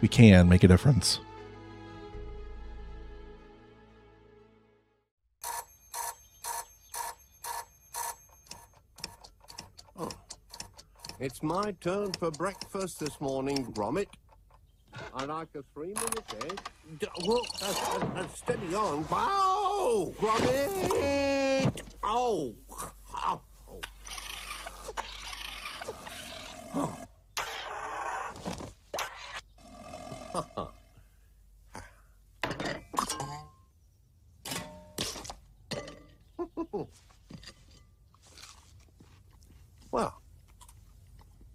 we can make a difference. It's my turn for breakfast this morning, Gromit. I like a three-minute egg. D- whoa, uh, uh, uh, steady on. Wow! Gromit! Oh! oh. well,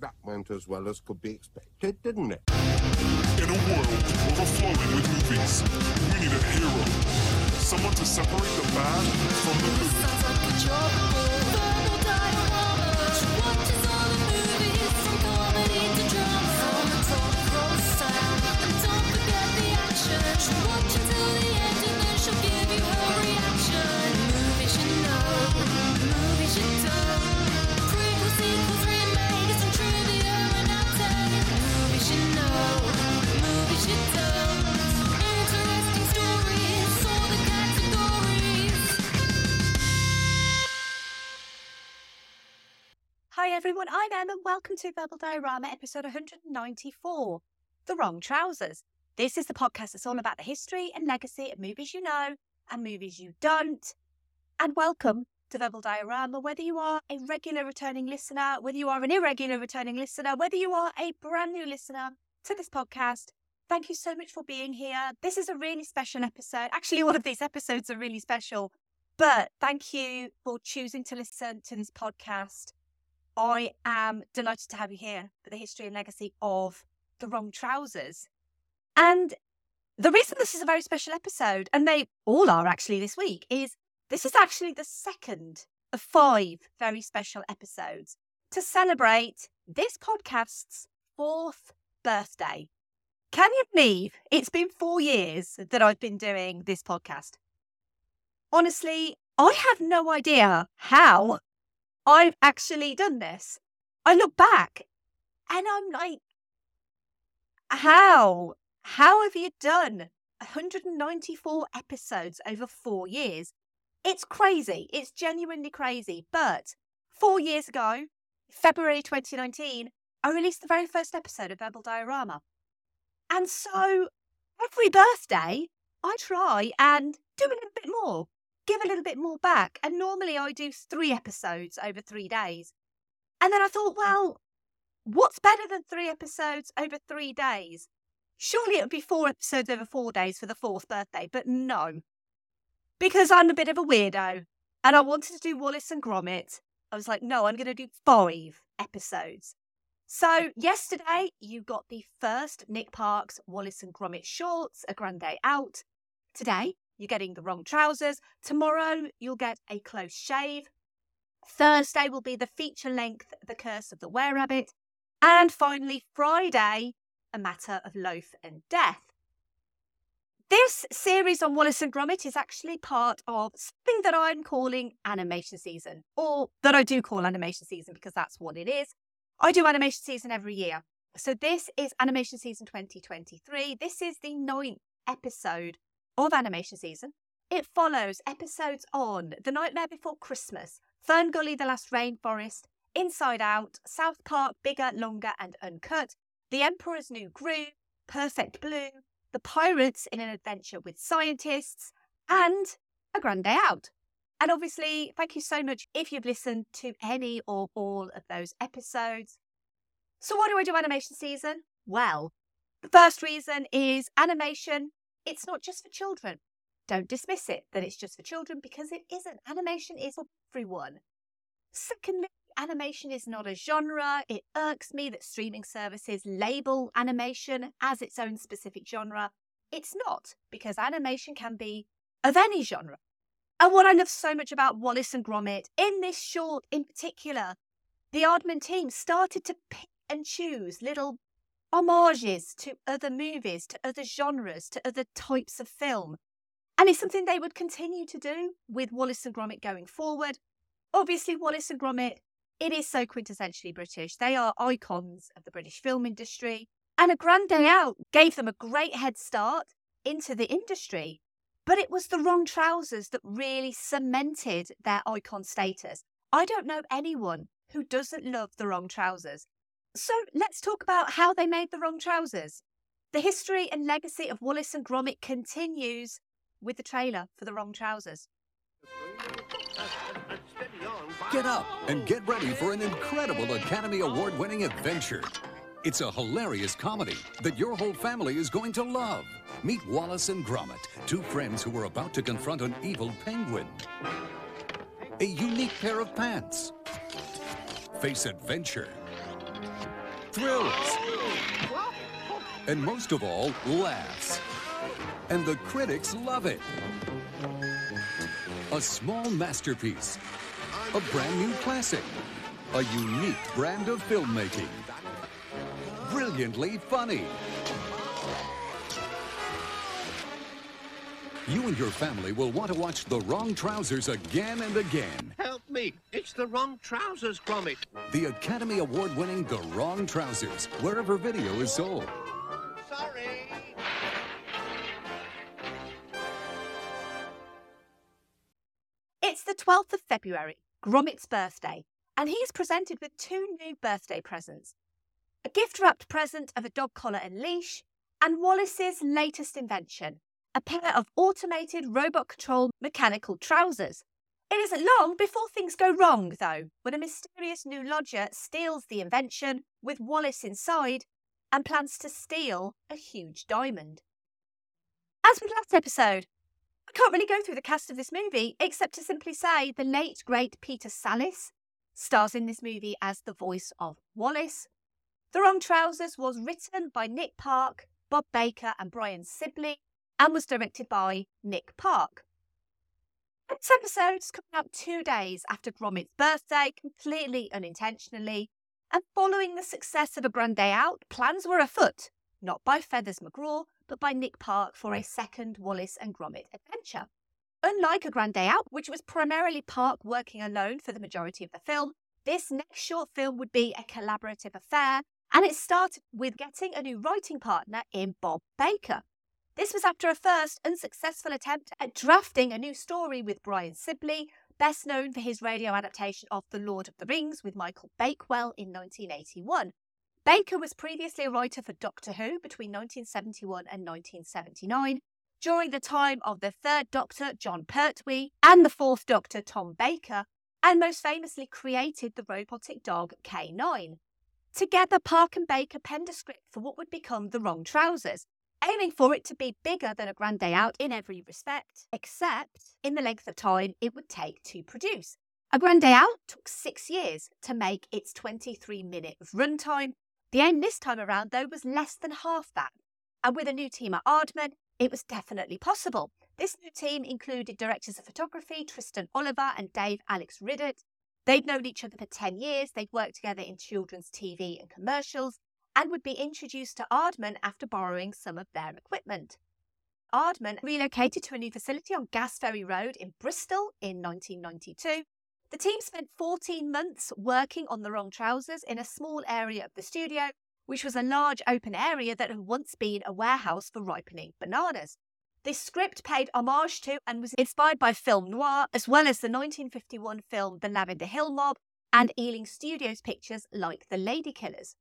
that went as well as could be expected, didn't it? In a world overflowing with movies, we need a hero. Someone to separate the bad from the good. Hi everyone, I'm Emma. Welcome to Verbal Diorama episode 194 The Wrong Trousers. This is the podcast that's all about the history and legacy of movies you know and movies you don't. And welcome to Verbal Diorama, whether you are a regular returning listener, whether you are an irregular returning listener, whether you are a brand new listener to this podcast. Thank you so much for being here. This is a really special episode. Actually, all of these episodes are really special. But thank you for choosing to listen to this podcast. I am delighted to have you here for the history and legacy of the wrong trousers. And the reason this is a very special episode, and they all are actually this week, is this is actually the second of five very special episodes to celebrate this podcast's fourth birthday. Can you believe it's been four years that I've been doing this podcast? Honestly, I have no idea how I've actually done this. I look back and I'm like, how? How have you done 194 episodes over four years? It's crazy. It's genuinely crazy. But four years ago, February 2019, I released the very first episode of Verbal Diorama. And so every birthday, I try and do a little bit more, give a little bit more back. And normally I do three episodes over three days. And then I thought, mm. well, what's better than three episodes over three days? Surely it would be four episodes over four days for the fourth birthday, but no. Because I'm a bit of a weirdo and I wanted to do Wallace and Gromit, I was like, no, I'm going to do five episodes. So, yesterday you got the first Nick Park's Wallace and Gromit shorts, a grand day out. Today, you're getting the wrong trousers. Tomorrow, you'll get a close shave. Thursday will be the feature length The Curse of the Were Rabbit. And finally, Friday, A Matter of Loaf and Death. This series on Wallace and Gromit is actually part of something that I'm calling animation season, or that I do call animation season because that's what it is. I do animation season every year. So this is animation season 2023. This is the ninth episode of animation season. It follows episodes on The Nightmare Before Christmas, Fern Gully, The Last Rainforest, Inside Out, South Park, Bigger, Longer and Uncut, The Emperor's New Groove, Perfect Blue, The Pirates in an Adventure with Scientists, and A Grand Day Out. And obviously, thank you so much if you've listened to any or all of those episodes. So, why do I do animation season? Well, the first reason is animation, it's not just for children. Don't dismiss it that it's just for children because it isn't. Animation is for everyone. Secondly, animation is not a genre. It irks me that streaming services label animation as its own specific genre. It's not, because animation can be of any genre. And what I love so much about Wallace and Gromit, in this short in particular, the Aardman team started to pick and choose little homages to other movies, to other genres, to other types of film. And it's something they would continue to do with Wallace and Gromit going forward. Obviously, Wallace and Gromit, it is so quintessentially British. They are icons of the British film industry. And A Grand Day Out gave them a great head start into the industry. But it was the wrong trousers that really cemented their icon status. I don't know anyone who doesn't love the wrong trousers. So let's talk about how they made the wrong trousers. The history and legacy of Wallace and Gromit continues with the trailer for the wrong trousers. Get up and get ready for an incredible Academy Award winning adventure. It's a hilarious comedy that your whole family is going to love. Meet Wallace and Gromit, two friends who are about to confront an evil penguin. A unique pair of pants. Face adventure. Thrills. And most of all, laughs. And the critics love it. A small masterpiece. A brand new classic. A unique brand of filmmaking. Brilliantly funny. You and your family will want to watch The Wrong Trousers again and again. Help me. It's the wrong trousers, Gromit. The Academy Award winning The Wrong Trousers, wherever video is sold. Sorry. It's the 12th of February, Gromit's birthday, and he's presented with two new birthday presents a gift wrapped present of a dog collar and leash, and Wallace's latest invention, a pair of automated robot controlled mechanical trousers. It isn't long before things go wrong, though, when a mysterious new lodger steals the invention with Wallace inside and plans to steal a huge diamond. As with last episode, I can't really go through the cast of this movie except to simply say the late great Peter Sallis stars in this movie as the voice of Wallace. The Wrong Trousers was written by Nick Park, Bob Baker, and Brian Sibley, and was directed by Nick Park. This episode is coming out two days after Gromit's birthday, completely unintentionally, and following the success of A Grand Day Out, plans were afoot, not by Feathers McGraw, but by Nick Park for a second Wallace and Gromit adventure. Unlike A Grand Day Out, which was primarily Park working alone for the majority of the film, this next short film would be a collaborative affair, and it started with getting a new writing partner in Bob Baker. This was after a first unsuccessful attempt at drafting a new story with Brian Sibley, best known for his radio adaptation of The Lord of the Rings with Michael Bakewell in 1981. Baker was previously a writer for Doctor Who between 1971 and 1979, during the time of the third Doctor, Jon Pertwee, and the fourth Doctor, Tom Baker, and most famously created the robotic dog K9. Together, Park and Baker penned a script for what would become The Wrong Trousers, aiming for it to be bigger than A Grand Day Out in every respect, except in the length of time it would take to produce. A Grand Day Out took six years to make its 23 minute runtime. The aim this time around, though, was less than half that. And with a new team at Aardman, it was definitely possible. This new team included directors of photography Tristan Oliver and Dave Alex Riddett. They'd known each other for 10 years, they'd worked together in children's TV and commercials, and would be introduced to Aardman after borrowing some of their equipment. Aardman relocated to a new facility on Gas Ferry Road in Bristol in 1992. The team spent 14 months working on the wrong trousers in a small area of the studio, which was a large open area that had once been a warehouse for ripening bananas. This script paid homage to and was inspired by film noir, as well as the 1951 film The Lavender Hill Mob and Ealing Studios pictures like The Ladykillers.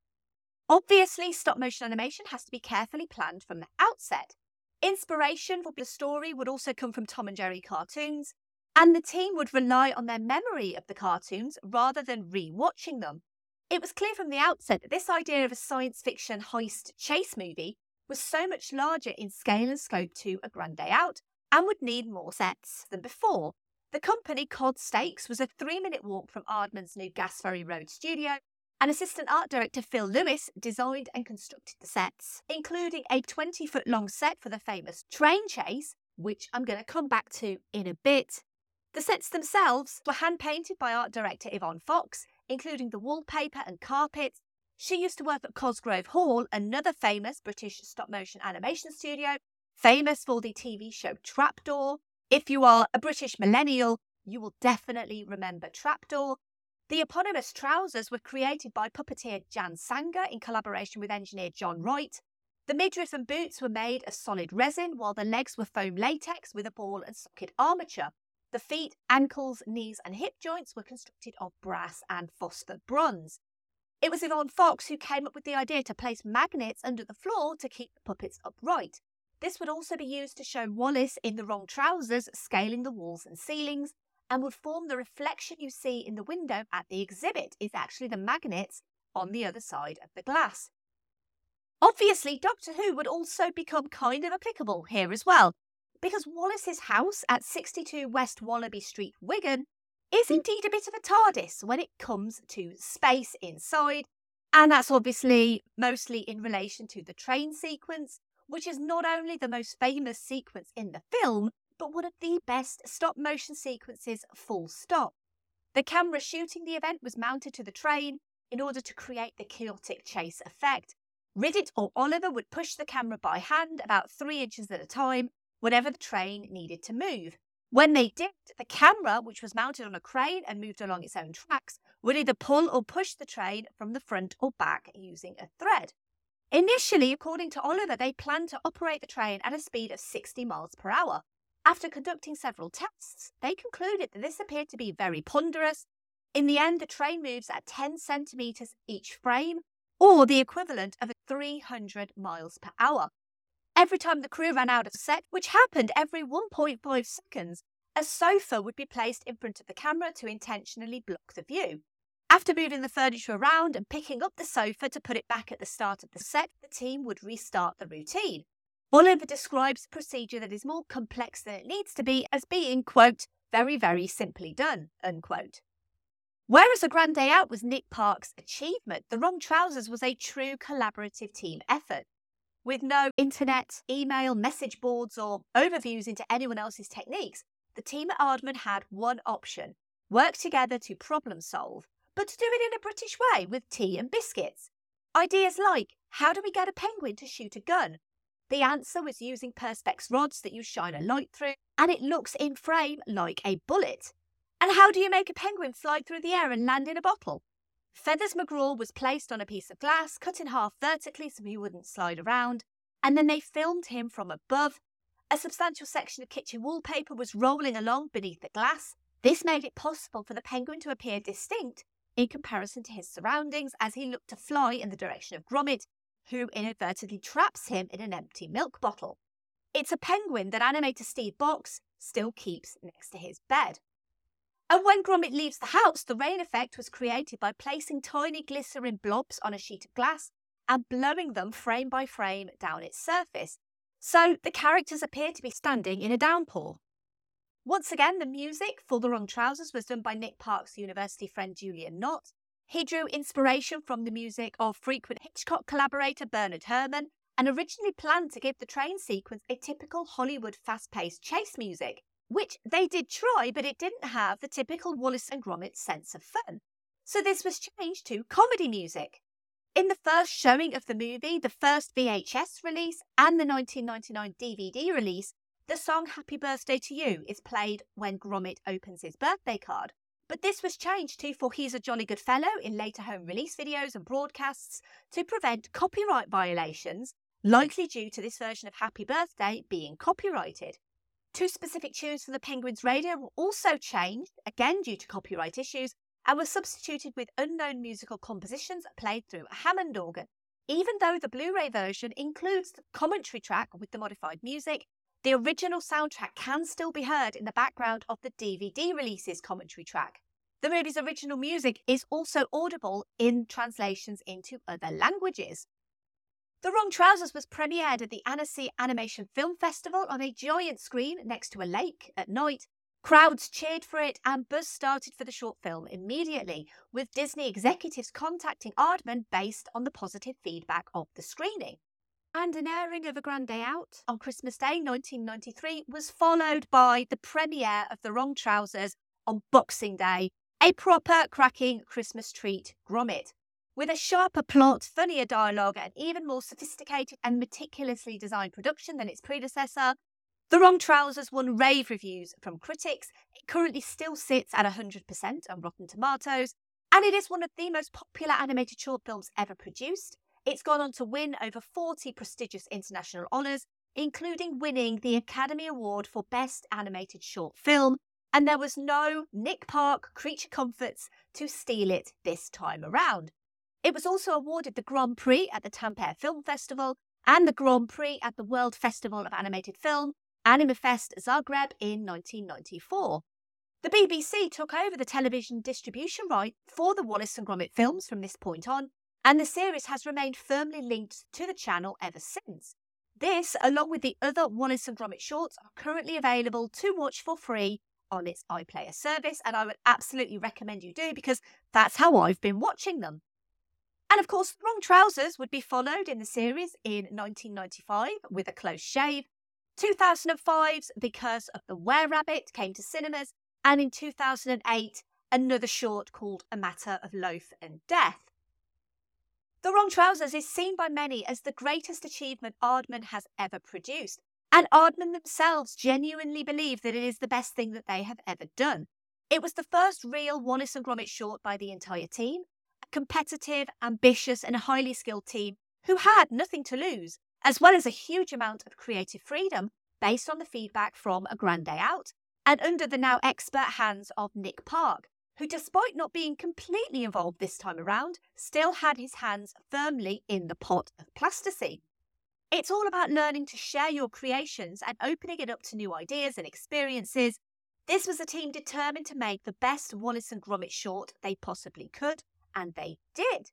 Obviously, stop motion animation has to be carefully planned from the outset. Inspiration for the story would also come from Tom and Jerry cartoons, and the team would rely on their memory of the cartoons rather than re-watching them. It was clear from the outset that this idea of a science fiction heist chase movie was so much larger in scale and scope to A Grand Day Out and would need more sets than before. The company, Cod Steaks, was a three minute walk from Aardman's new Gasferry Road studio, and assistant art director Phil Lewis designed and constructed the sets, including a 20 foot long set for the famous train chase, which I'm going to come back to in a bit. The sets themselves were hand painted by art director Yvonne Fox, including the wallpaper and carpets. She used to work at Cosgrove Hall, another famous British stop motion animation studio, famous for the TV show Trapdoor. If you are a British millennial, you will definitely remember Trapdoor. The eponymous trousers were created by puppeteer Jan Sanger in collaboration with engineer John Wright. The midriff and boots were made of solid resin, while the legs were foam latex with a ball and socket armature. The feet, ankles, knees, and hip joints were constructed of brass and phosphor bronze. It was Yvonne Fox who came up with the idea to place magnets under the floor to keep the puppets upright. This would also be used to show Wallace in the wrong trousers scaling the walls and ceilings, and would form the reflection you see in the window at the exhibit is actually the magnets on the other side of the glass. Obviously, Doctor Who would also become kind of applicable here as well, because Wallace's house at 62 West Wallaby Street, Wigan, is mm. indeed a bit of a TARDIS when it comes to space inside, and that's obviously mostly in relation to the train sequence, which is not only the most famous sequence in the film, but one of the best stop motion sequences, full stop. The camera shooting the event was mounted to the train in order to create the chaotic chase effect. Riddett or Oliver would push the camera by hand about three inches at a time whenever the train needed to move. When they did, the camera, which was mounted on a crane and moved along its own tracks, would either pull or push the train from the front or back using a thread. Initially, according to Oliver, they planned to operate the train at a speed of 60 miles per hour. After conducting several tests, they concluded that this appeared to be very ponderous. In the end, the train moves at 10 centimetres each frame, or the equivalent of 300 miles per hour. Every time the crew ran out of set, which happened every 1.5 seconds, a sofa would be placed in front of the camera to intentionally block the view. After moving the furniture around and picking up the sofa to put it back at the start of the set, the team would restart the routine. Oliver describes a procedure that is more complex than it needs to be as being, quote, very, very simply done, unquote. Whereas A Grand Day Out was Nick Park's achievement, The Wrong Trousers was a true collaborative team effort. With no internet, email, message boards, or overviews into anyone else's techniques, the team at Aardman had one option work together to problem solve, but to do it in a British way with tea and biscuits. Ideas like how do we get a penguin to shoot a gun? The answer was using Perspex rods that you shine a light through, and it looks in frame like a bullet. And how do you make a penguin fly through the air and land in a bottle? Feathers McGraw was placed on a piece of glass, cut in half vertically so he wouldn't slide around, and then they filmed him from above. A substantial section of kitchen wallpaper was rolling along beneath the glass. This made it possible for the penguin to appear distinct in comparison to his surroundings as he looked to fly in the direction of Gromit, who inadvertently traps him in an empty milk bottle. It's a penguin that animator Steve Box still keeps next to his bed. And when Gromit leaves the house, the rain effect was created by placing tiny glycerin blobs on a sheet of glass and blowing them frame by frame down its surface. So the characters appear to be standing in a downpour. Once again, the music for The Wrong Trousers was done by Nick Park's university friend Julian Nott. He drew inspiration from the music of frequent Hitchcock collaborator Bernard Herrmann and originally planned to give the train sequence a typical Hollywood fast paced chase music, which they did try, but it didn't have the typical Wallace and Gromit sense of fun. So this was changed to comedy music. In the first showing of the movie, the first VHS release, and the 1999 DVD release, the song Happy Birthday to You is played when Gromit opens his birthday card. But this was changed to For He's a Jolly Good Fellow in later home release videos and broadcasts to prevent copyright violations, likely due to this version of Happy Birthday being copyrighted. Two specific tunes for the Penguins radio were also changed, again due to copyright issues, and were substituted with unknown musical compositions played through a Hammond organ. even though the Blu ray version includes the commentary track with the modified music, the original soundtrack can still be heard in the background of the DVD release's commentary track. The movie's original music is also audible in translations into other languages. The Wrong Trousers was premiered at the Annecy Animation Film Festival on a giant screen next to a lake at night. Crowds cheered for it and buzz started for the short film immediately, with Disney executives contacting Aardman based on the positive feedback of the screening. And an airing of A Grand Day Out on Christmas Day 1993 was followed by the premiere of The Wrong Trousers on Boxing Day, a proper cracking Christmas treat Gromit. With a sharper plot, funnier dialogue, and even more sophisticated and meticulously designed production than its predecessor, The Wrong Trousers won rave reviews from critics. It currently still sits at 100% on Rotten Tomatoes, and it is one of the most popular animated short films ever produced. It's gone on to win over 40 prestigious international honours, including winning the Academy Award for Best Animated Short Film, and there was no Nick Park Creature Comforts to steal it this time around. It was also awarded the Grand Prix at the Tampere Film Festival and the Grand Prix at the World Festival of Animated Film, Animafest Zagreb in 1994. The BBC took over the television distribution right for the Wallace and Gromit films from this point on, and the series has remained firmly linked to the channel ever since. This, along with the other Wallace and Gromit shorts, are currently available to watch for free on its iPlayer service, and I would absolutely recommend you do because that's how I've been watching them. And of course, Wrong Trousers would be followed in the series in 1995 with A Close Shave. 2005's The Curse of the Were Rabbit came to cinemas, and in 2008, another short called A Matter of Loaf and Death. The Wrong Trousers is seen by many as the greatest achievement Aardman has ever produced, and Aardman themselves genuinely believe that it is the best thing that they have ever done. It was the first real Wallace and Gromit short by the entire team, competitive, ambitious, and highly skilled team who had nothing to lose, as well as a huge amount of creative freedom based on the feedback from A Grand Day Out and under the now expert hands of Nick Park, who, despite not being completely involved this time around, still had his hands firmly in the pot of plasticine. It's all about learning to share your creations and opening it up to new ideas and experiences. This was a team determined to make the best Wallace and Gromit short they possibly could, and they did.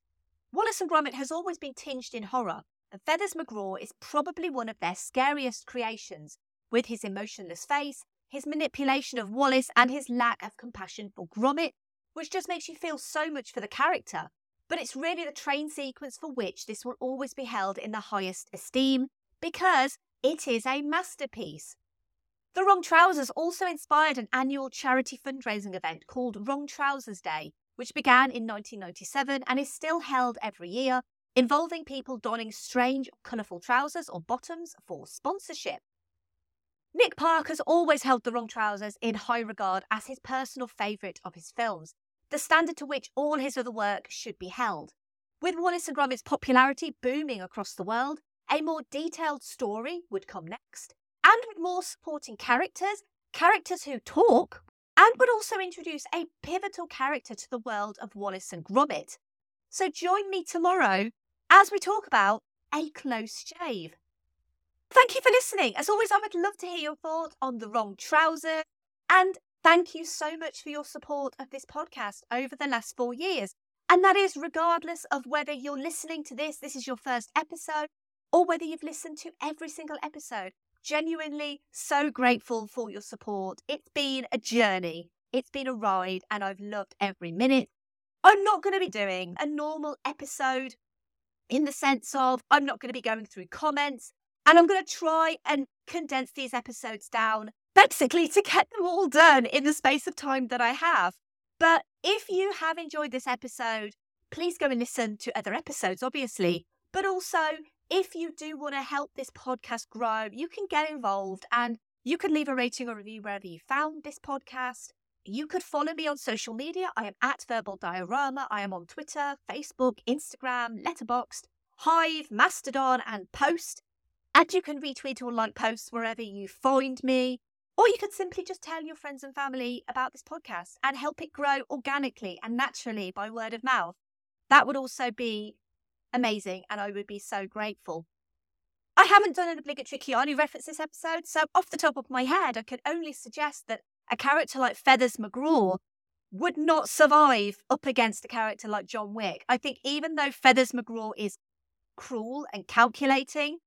Wallace and Gromit has always been tinged in horror, and Feathers McGraw is probably one of their scariest creations, with his emotionless face, his manipulation of Wallace, and his lack of compassion for Gromit, which just makes you feel so much for the character. But it's really the train sequence for which this will always be held in the highest esteem, because it is a masterpiece. The Wrong Trousers also inspired an annual charity fundraising event called Wrong Trousers Day, which began in 1997 and is still held every year, involving people donning strange, colourful trousers or bottoms for sponsorship. Nick Park has always held the wrong trousers in high regard as his personal favourite of his films, the standard to which all his other work should be held. With Wallace and Gromit's popularity booming across the world, a more detailed story would come next, and with more supporting characters, characters who talk, and would also introduce a pivotal character to the world of Wallace and Gromit. So join me tomorrow as we talk about A Close Shave. Thank you for listening. As always, I would love to hear your thoughts on the wrong trouser. And thank you so much for your support of this podcast over the last four years. And that is regardless of whether you're listening to this, this is your first episode, or whether you've listened to every single episode. Genuinely so grateful for your support. It's been a journey, it's been a ride, and I've loved every minute. I'm not going to be doing a normal episode in the sense of I'm not going to be going through comments. And I'm going to try and condense these episodes down, basically to get them all done in the space of time that I have. But if you have enjoyed this episode, please go and listen to other episodes, obviously. But also, if you do want to help this podcast grow, you can get involved and you can leave a rating or review wherever you found this podcast. You could follow me on social media. I am at Verbal Diorama. I am on Twitter, Facebook, Instagram, Letterboxd, Hive, Mastodon, and Post. And you can retweet or like posts wherever you find me. Or you could simply just tell your friends and family about this podcast and help it grow organically and naturally by word of mouth. That would also be amazing and I would be so grateful. I haven't done an obligatory Keanu reference this episode, so off the top of my head, I could only suggest that a character like Feathers McGraw would not survive up against a character like John Wick. I think even though Feathers McGraw is cruel and calculating,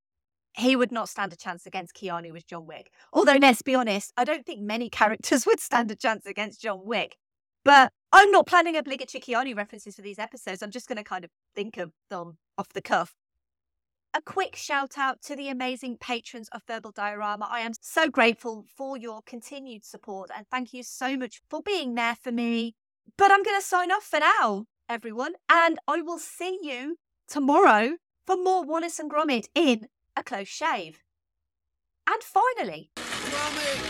he would not stand a chance against Keanu as John Wick. Although, let's be honest, I don't think many characters would stand a chance against John Wick. But I'm not planning obligatory Keanu references for these episodes. I'm just going to kind of think of them off the cuff. A quick shout out to the amazing patrons of Verbal Diorama. I am so grateful for your continued support and thank you so much for being there for me. But I'm going to sign off for now, everyone, and I will see you tomorrow for more Wallace and Gromit in a close shave. And finally, Gromit,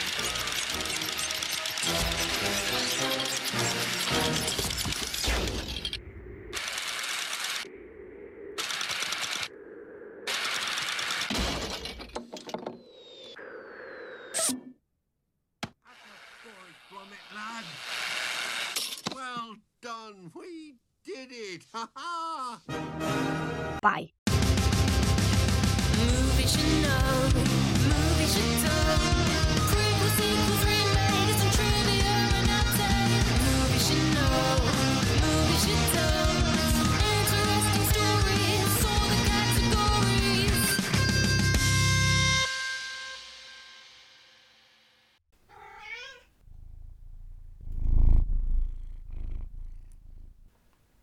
bye.